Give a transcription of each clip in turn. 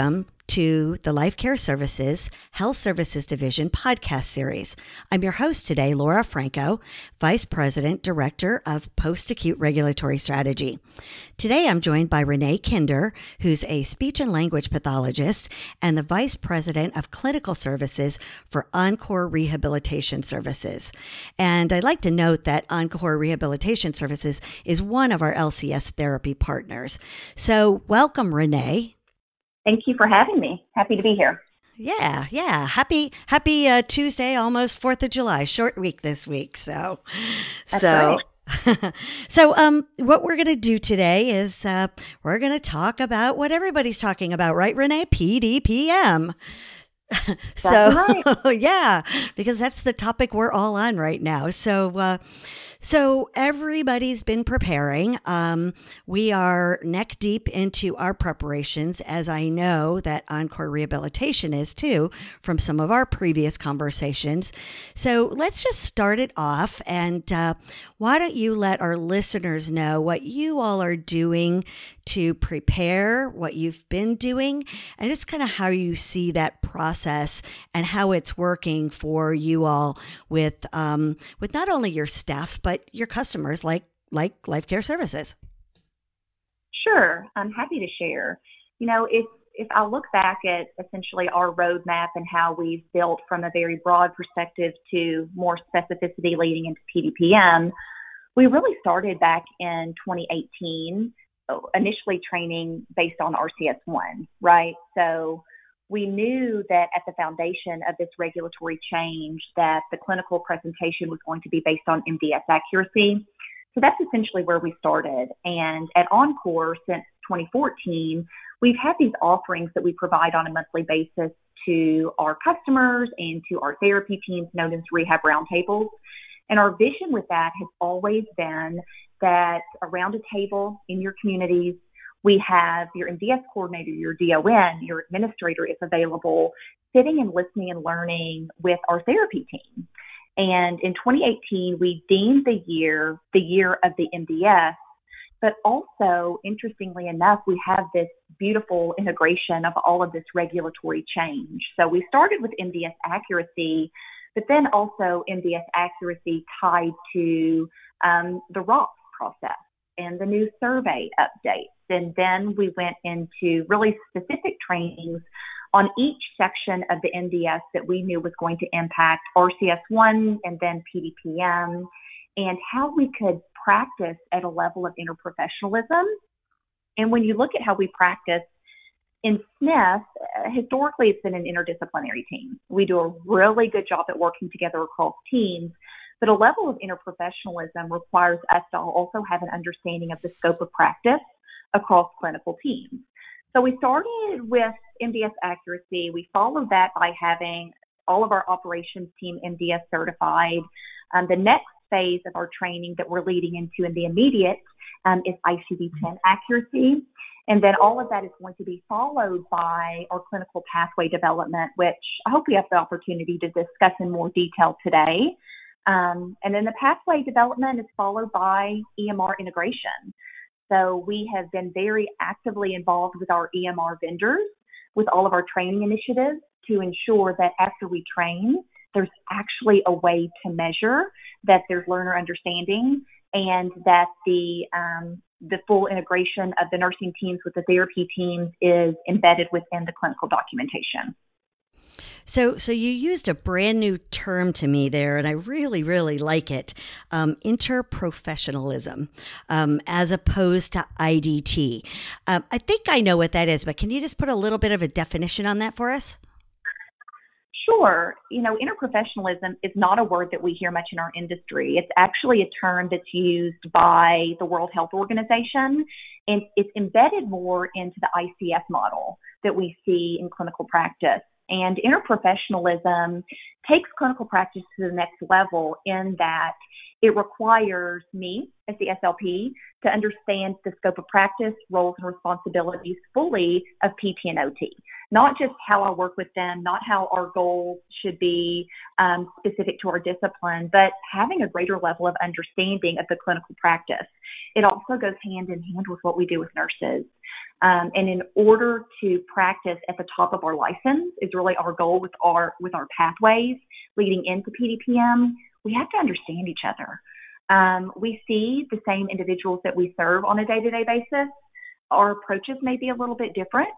Welcome to the Life Care Services Health Services Division podcast series. I'm your host today, Laura Franco, Vice President, Director of Post Acute Regulatory Strategy. Today I'm joined by Renee Kinder, who's a speech and language pathologist and the Vice President of Clinical Services for Encore Rehabilitation Services. And I'd like to note that Encore Rehabilitation Services is one of our LCS therapy partners. So welcome, Renee. Thank you for having me. Happy to be here. Yeah, yeah. Happy Happy uh, Tuesday, almost Fourth of July. Short week this week, so That's so. Right. so, um, what we're going to do today is uh, we're going to talk about what everybody's talking about, right, Renee? PDPM. so, right. yeah, because that's the topic we're all on right now. So, uh, so everybody's been preparing. Um, we are neck deep into our preparations, as I know that Encore Rehabilitation is too, from some of our previous conversations. So let's just start it off. And uh, why don't you let our listeners know what you all are doing to prepare, what you've been doing, and just kind of how you see that process and how it's working for you all with um, with not only your staff but your customers, like like Life Care Services. Sure, I'm happy to share. You know, if if I look back at essentially our roadmap and how we've built from a very broad perspective to more specificity leading into PDPM, we really started back in 2018 initially training based on RCS1, right? So we knew that at the foundation of this regulatory change that the clinical presentation was going to be based on MDS accuracy. So that's essentially where we started. And at Encore since 2014, we've had these offerings that we provide on a monthly basis to our customers and to our therapy teams known as rehab roundtables. And our vision with that has always been that around a table in your communities, we have your MDS coordinator, your DON, your administrator, if available, sitting and listening and learning with our therapy team. And in 2018, we deemed the year the year of the MDS, but also, interestingly enough, we have this beautiful integration of all of this regulatory change. So we started with MDS accuracy, but then also MDS accuracy tied to um, the ROC process and the new survey updates. And then we went into really specific trainings on each section of the MDS that we knew was going to impact RCS1 and then PDPM and how we could practice at a level of interprofessionalism. And when you look at how we practice in SNF, historically it's been an interdisciplinary team. We do a really good job at working together across teams, but a level of interprofessionalism requires us to also have an understanding of the scope of practice across clinical teams. So we started with MDS accuracy. We followed that by having all of our operations team MDS certified. Um, the next phase of our training that we're leading into in the immediate um, is ICD-10 accuracy. And then all of that is going to be followed by our clinical pathway development, which I hope we have the opportunity to discuss in more detail today. Um, and then the pathway development is followed by EMR integration. So we have been very actively involved with our EMR vendors with all of our training initiatives to ensure that after we train, there's actually a way to measure that there's learner understanding and that the um, the full integration of the nursing teams with the therapy teams is embedded within the clinical documentation. So, so you used a brand new term to me there, and I really, really like it: um, interprofessionalism, um, as opposed to IDT. Um, I think I know what that is, but can you just put a little bit of a definition on that for us? Sure. You know, interprofessionalism is not a word that we hear much in our industry. It's actually a term that's used by the World Health Organization, and it's embedded more into the ICF model that we see in clinical practice. And interprofessionalism takes clinical practice to the next level in that it requires me as the SLP to understand the scope of practice, roles, and responsibilities fully of PT and OT. Not just how I work with them, not how our goals should be um, specific to our discipline, but having a greater level of understanding of the clinical practice. It also goes hand in hand with what we do with nurses. Um, and in order to practice at the top of our license is really our goal with our with our pathways leading into PDPM. We have to understand each other. Um, we see the same individuals that we serve on a day-to-day basis. Our approaches may be a little bit different,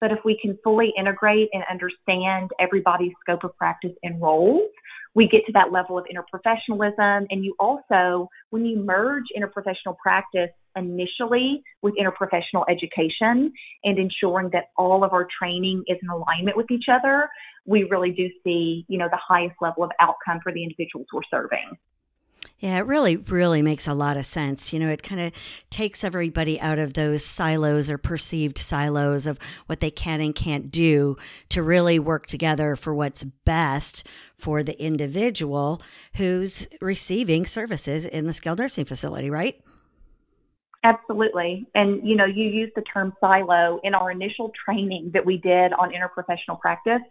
but if we can fully integrate and understand everybody's scope of practice and roles, we get to that level of interprofessionalism. And you also, when you merge interprofessional practice initially with interprofessional education and ensuring that all of our training is in alignment with each other, we really do see, you know, the highest level of outcome for the individuals we're serving. Yeah, it really, really makes a lot of sense. You know, it kind of takes everybody out of those silos or perceived silos of what they can and can't do to really work together for what's best for the individual who's receiving services in the skilled nursing facility, right? Absolutely. And, you know, you used the term silo in our initial training that we did on interprofessional practice.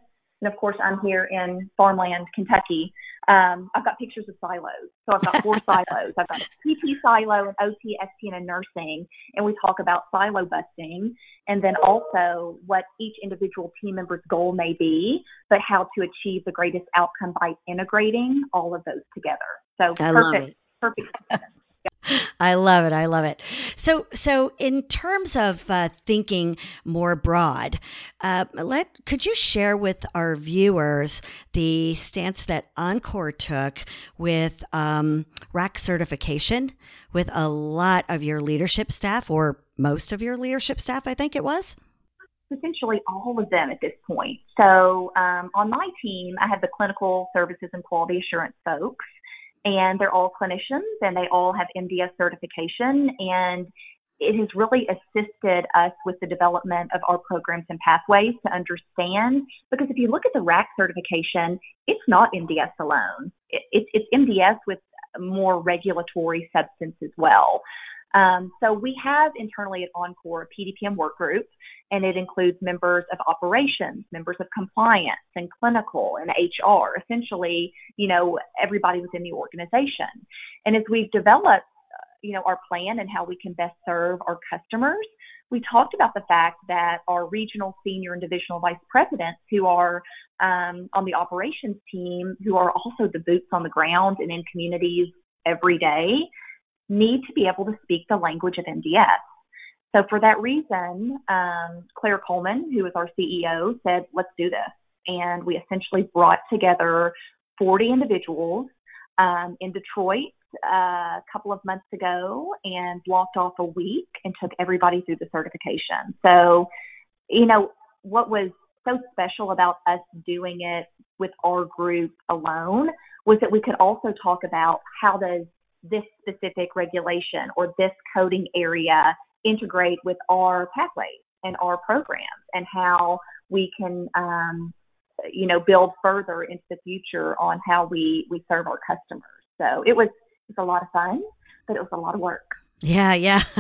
And of course, I'm here in farmland, Kentucky. Um, I've got pictures of silos. So I've got four silos. I've got a PT silo, an OT, ST, and a nursing. And we talk about silo busting and then also what each individual team member's goal may be, but how to achieve the greatest outcome by integrating all of those together. So I perfect, perfect. I love it. I love it. So, so in terms of uh, thinking more broad, uh, let could you share with our viewers the stance that Encore took with um, RAC certification with a lot of your leadership staff, or most of your leadership staff? I think it was essentially all of them at this point. So um, on my team, I have the clinical services and quality assurance folks and they're all clinicians and they all have MDS certification and it has really assisted us with the development of our programs and pathways to understand because if you look at the RAC certification, it's not MDS alone. It, it, it's MDS with more regulatory substance as well. Um, so we have internally at Encore a PDPM work group, and it includes members of operations, members of compliance, and clinical and HR. Essentially, you know, everybody within the organization. And as we've developed, you know, our plan and how we can best serve our customers, we talked about the fact that our regional, senior, and divisional vice presidents, who are um, on the operations team, who are also the boots on the ground and in communities every day need to be able to speak the language of MDS. So for that reason, um, Claire Coleman, who is our CEO, said, let's do this. And we essentially brought together 40 individuals um, in Detroit uh, a couple of months ago and blocked off a week and took everybody through the certification. So, you know, what was so special about us doing it with our group alone was that we could also talk about how does this specific regulation or this coding area integrate with our pathways and our programs and how we can um, you know build further into the future on how we we serve our customers. So it was it was a lot of fun but it was a lot of work yeah, yeah.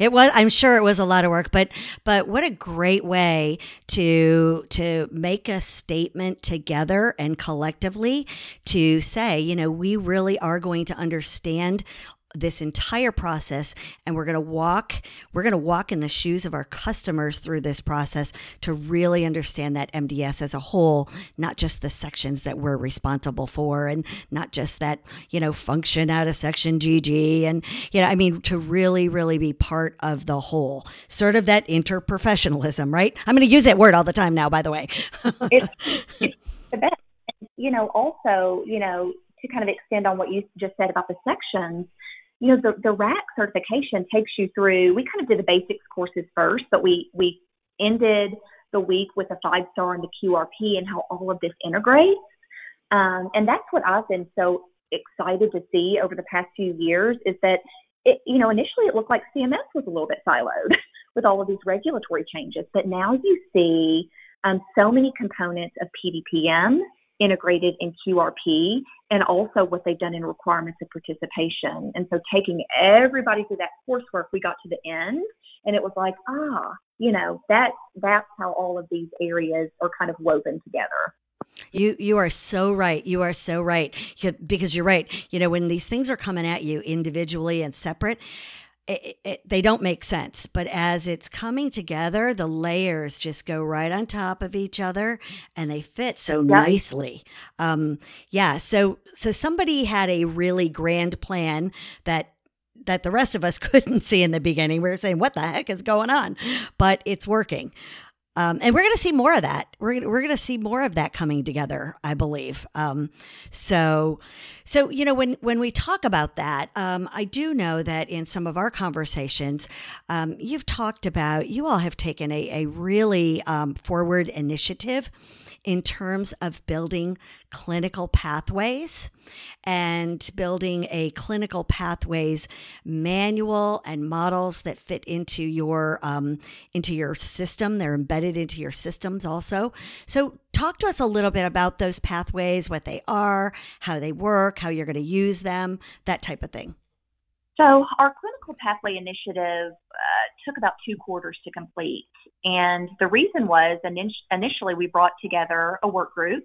It was I'm sure it was a lot of work, but but what a great way to to make a statement together and collectively to say, you know, we really are going to understand this entire process and we're going to walk we're going to walk in the shoes of our customers through this process to really understand that MDS as a whole not just the sections that we're responsible for and not just that you know function out of section GG and you know I mean to really really be part of the whole sort of that interprofessionalism right? I'm going to use that word all the time now by the way. It's, it's the best. You know also you know to kind of extend on what you just said about the sections you know, the, the RAC certification takes you through, we kind of did the basics courses first, but we, we ended the week with a five star on the QRP and how all of this integrates. Um, and that's what I've been so excited to see over the past few years is that it, you know, initially it looked like CMS was a little bit siloed with all of these regulatory changes, but now you see um, so many components of PDPM integrated in QRP and also what they've done in requirements of participation. And so taking everybody through that coursework, we got to the end and it was like, ah, you know, that that's how all of these areas are kind of woven together. You you are so right. You are so right because you're right. You know when these things are coming at you individually and separate, it, it, they don't make sense. But as it's coming together, the layers just go right on top of each other, and they fit so yep. nicely. Um, yeah. So so somebody had a really grand plan that that the rest of us couldn't see in the beginning. We were saying, "What the heck is going on?" But it's working. Um, and we're going to see more of that. We're we're going to see more of that coming together, I believe. Um, so, so you know, when when we talk about that, um, I do know that in some of our conversations, um, you've talked about you all have taken a a really um, forward initiative in terms of building clinical pathways and building a clinical pathways manual and models that fit into your um, into your system. They're embedded into your systems also. So talk to us a little bit about those pathways, what they are, how they work, how you're going to use them, that type of thing. So, our clinical pathway initiative uh, took about two quarters to complete. And the reason was initially we brought together a work group,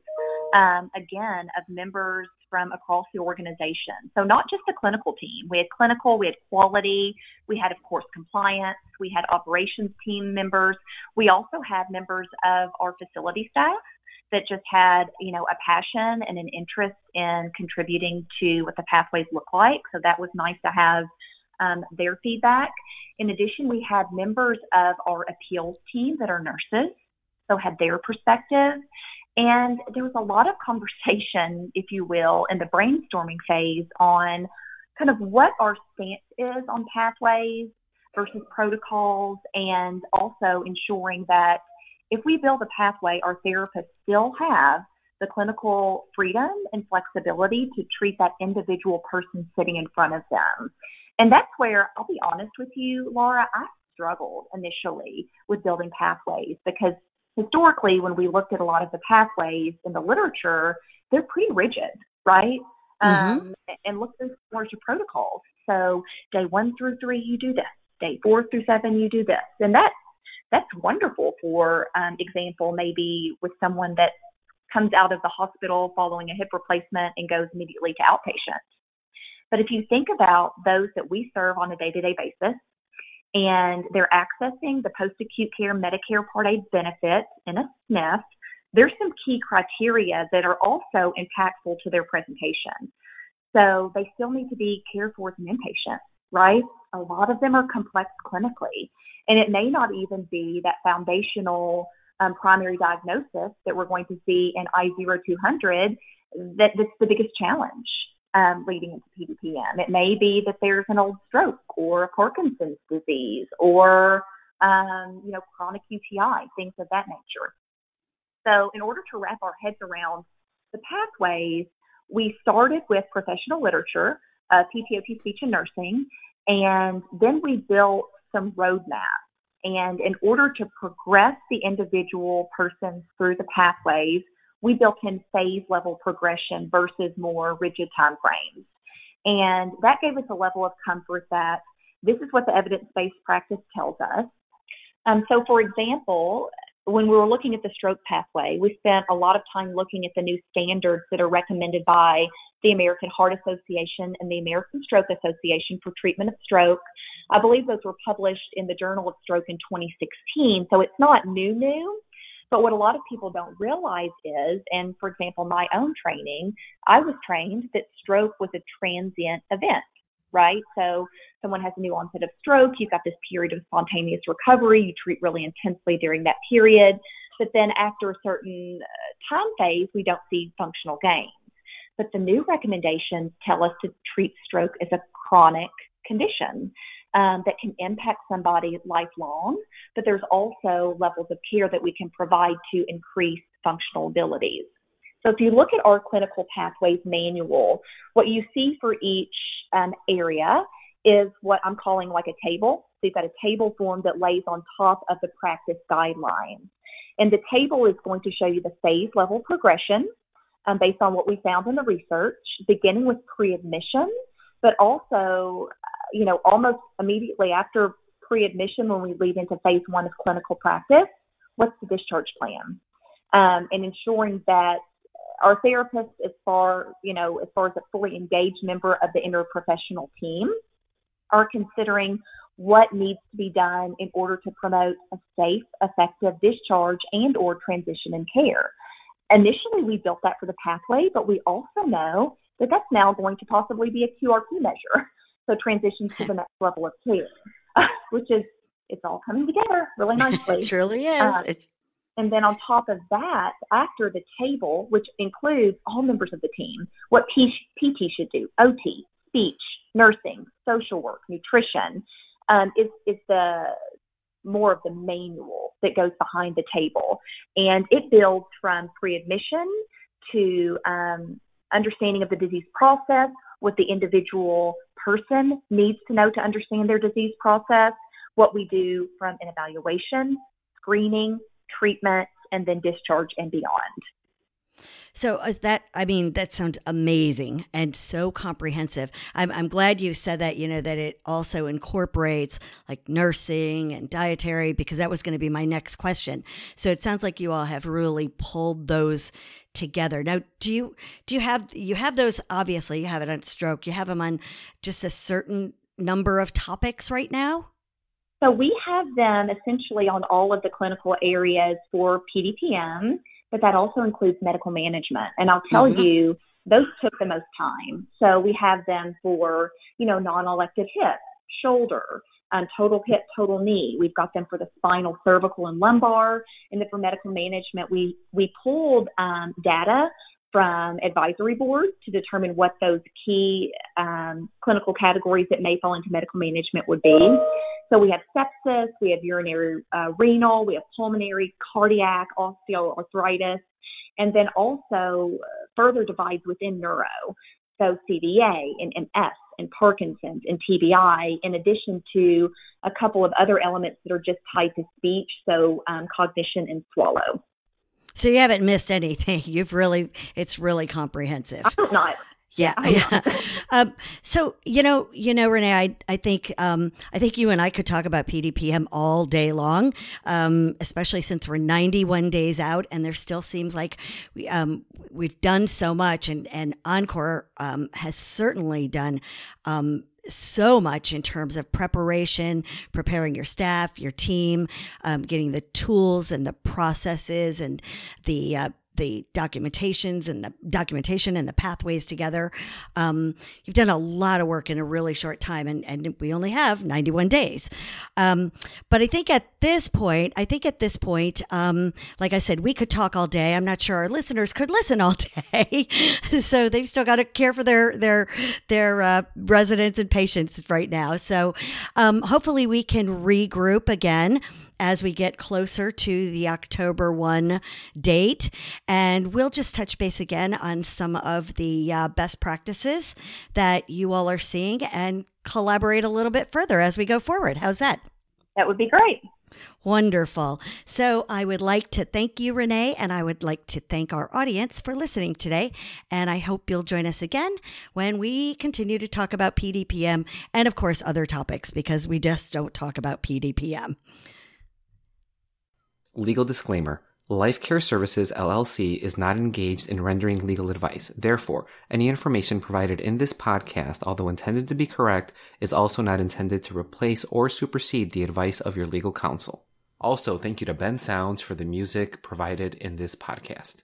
um, again, of members from across the organization. So, not just a clinical team. We had clinical, we had quality, we had, of course, compliance, we had operations team members. We also had members of our facility staff that just had, you know, a passion and an interest in contributing to what the pathways look like. So that was nice to have um, their feedback. In addition, we had members of our appeals team that are nurses, so had their perspective. And there was a lot of conversation, if you will, in the brainstorming phase on kind of what our stance is on pathways versus protocols, and also ensuring that if we build a pathway, our therapists still have the clinical freedom and flexibility to treat that individual person sitting in front of them. And that's where I'll be honest with you, Laura, I struggled initially with building pathways because historically, when we looked at a lot of the pathways in the literature, they're pretty rigid, right? Mm-hmm. Um, and look through larger protocols. So day one through three, you do this. Day four through seven, you do this. And that that's wonderful for um, example maybe with someone that comes out of the hospital following a hip replacement and goes immediately to outpatient but if you think about those that we serve on a day-to-day basis and they're accessing the post-acute care medicare part a benefit in a snf there's some key criteria that are also impactful to their presentation. So they still need to be cared for as an inpatient right? A lot of them are complex clinically. And it may not even be that foundational um, primary diagnosis that we're going to see in I0200 that that's the biggest challenge um, leading into PDPM. It may be that there's an old stroke or a Parkinson's disease or um, you know chronic UTI, things of that nature. So, in order to wrap our heads around the pathways, we started with professional literature, uh, speech and nursing, and then we built some roadmaps. And in order to progress the individual persons through the pathways, we built in phase level progression versus more rigid time frames. And that gave us a level of comfort that this is what the evidence based practice tells us. Um, so, for example, when we were looking at the stroke pathway, we spent a lot of time looking at the new standards that are recommended by the American Heart Association and the American Stroke Association for treatment of stroke. I believe those were published in the Journal of Stroke in 2016, so it's not new, new. But what a lot of people don't realize is, and for example, my own training, I was trained that stroke was a transient event, right? So someone has a new onset of stroke, you've got this period of spontaneous recovery, you treat really intensely during that period, but then after a certain uh, time phase, we don't see functional gains. But the new recommendations tell us to treat stroke as a chronic condition um, that can impact somebody lifelong, but there's also levels of care that we can provide to increase functional abilities. So if you look at our clinical pathways manual, what you see for each um, area is what I'm calling like a table. So you've got a table form that lays on top of the practice guidelines. And the table is going to show you the phase level progression um, based on what we found in the research, beginning with pre-admission, but also, you know, almost immediately after pre-admission when we lead into phase one of clinical practice, what's the discharge plan? Um, and ensuring that our therapists, as far you know, as far as a fully engaged member of the interprofessional team, are considering what needs to be done in order to promote a safe, effective discharge and or transition in care. Initially, we built that for the pathway, but we also know that that's now going to possibly be a QRP measure. So transition to the next level of care, which is it's all coming together really nicely. it really is. Um, and then on top of that, after the table, which includes all members of the team, what PT should do, OT, speech, nursing, social work, nutrition, um, is is the more of the manual that goes behind the table, and it builds from pre-admission to um, understanding of the disease process, what the individual person needs to know to understand their disease process, what we do from an evaluation, screening, treatment, and then discharge and beyond. So that I mean that sounds amazing and so comprehensive. I'm I'm glad you said that. You know that it also incorporates like nursing and dietary because that was going to be my next question. So it sounds like you all have really pulled those together. Now, do you do you have you have those? Obviously, you have it on stroke. You have them on just a certain number of topics right now. So we have them essentially on all of the clinical areas for PDPM but that also includes medical management. And I'll tell mm-hmm. you, those took the most time. So we have them for, you know, non-elective hip, shoulder, um, total hip, total knee. We've got them for the spinal, cervical, and lumbar. And then for medical management, we we pulled um, data from advisory boards to determine what those key um, clinical categories that may fall into medical management would be. So we have sepsis, we have urinary uh, renal, we have pulmonary, cardiac, osteoarthritis, and then also uh, further divides within neuro. So CVA and MS and Parkinson's and TBI, in addition to a couple of other elements that are just tied to speech, so um, cognition and swallow. So you haven't missed anything. You've really, it's really comprehensive. I hope not. Yeah. yeah. um, so you know, you know, Renee, I I think um, I think you and I could talk about PDPM all day long, um, especially since we're 91 days out, and there still seems like we um, we've done so much, and and Encore um, has certainly done um, so much in terms of preparation, preparing your staff, your team, um, getting the tools and the processes and the uh, the documentations and the documentation and the pathways together. Um, you've done a lot of work in a really short time, and, and we only have 91 days. Um, but I think at this point, I think at this point, um, like I said, we could talk all day. I'm not sure our listeners could listen all day, so they've still got to care for their their their uh, residents and patients right now. So um, hopefully, we can regroup again as we get closer to the October 1 date. And we'll just touch base again on some of the uh, best practices that you all are seeing and collaborate a little bit further as we go forward. How's that? That would be great. Wonderful. So I would like to thank you, Renee, and I would like to thank our audience for listening today. And I hope you'll join us again when we continue to talk about PDPM and, of course, other topics because we just don't talk about PDPM. Legal disclaimer. Life Care Services LLC is not engaged in rendering legal advice. Therefore, any information provided in this podcast, although intended to be correct, is also not intended to replace or supersede the advice of your legal counsel. Also, thank you to Ben Sounds for the music provided in this podcast.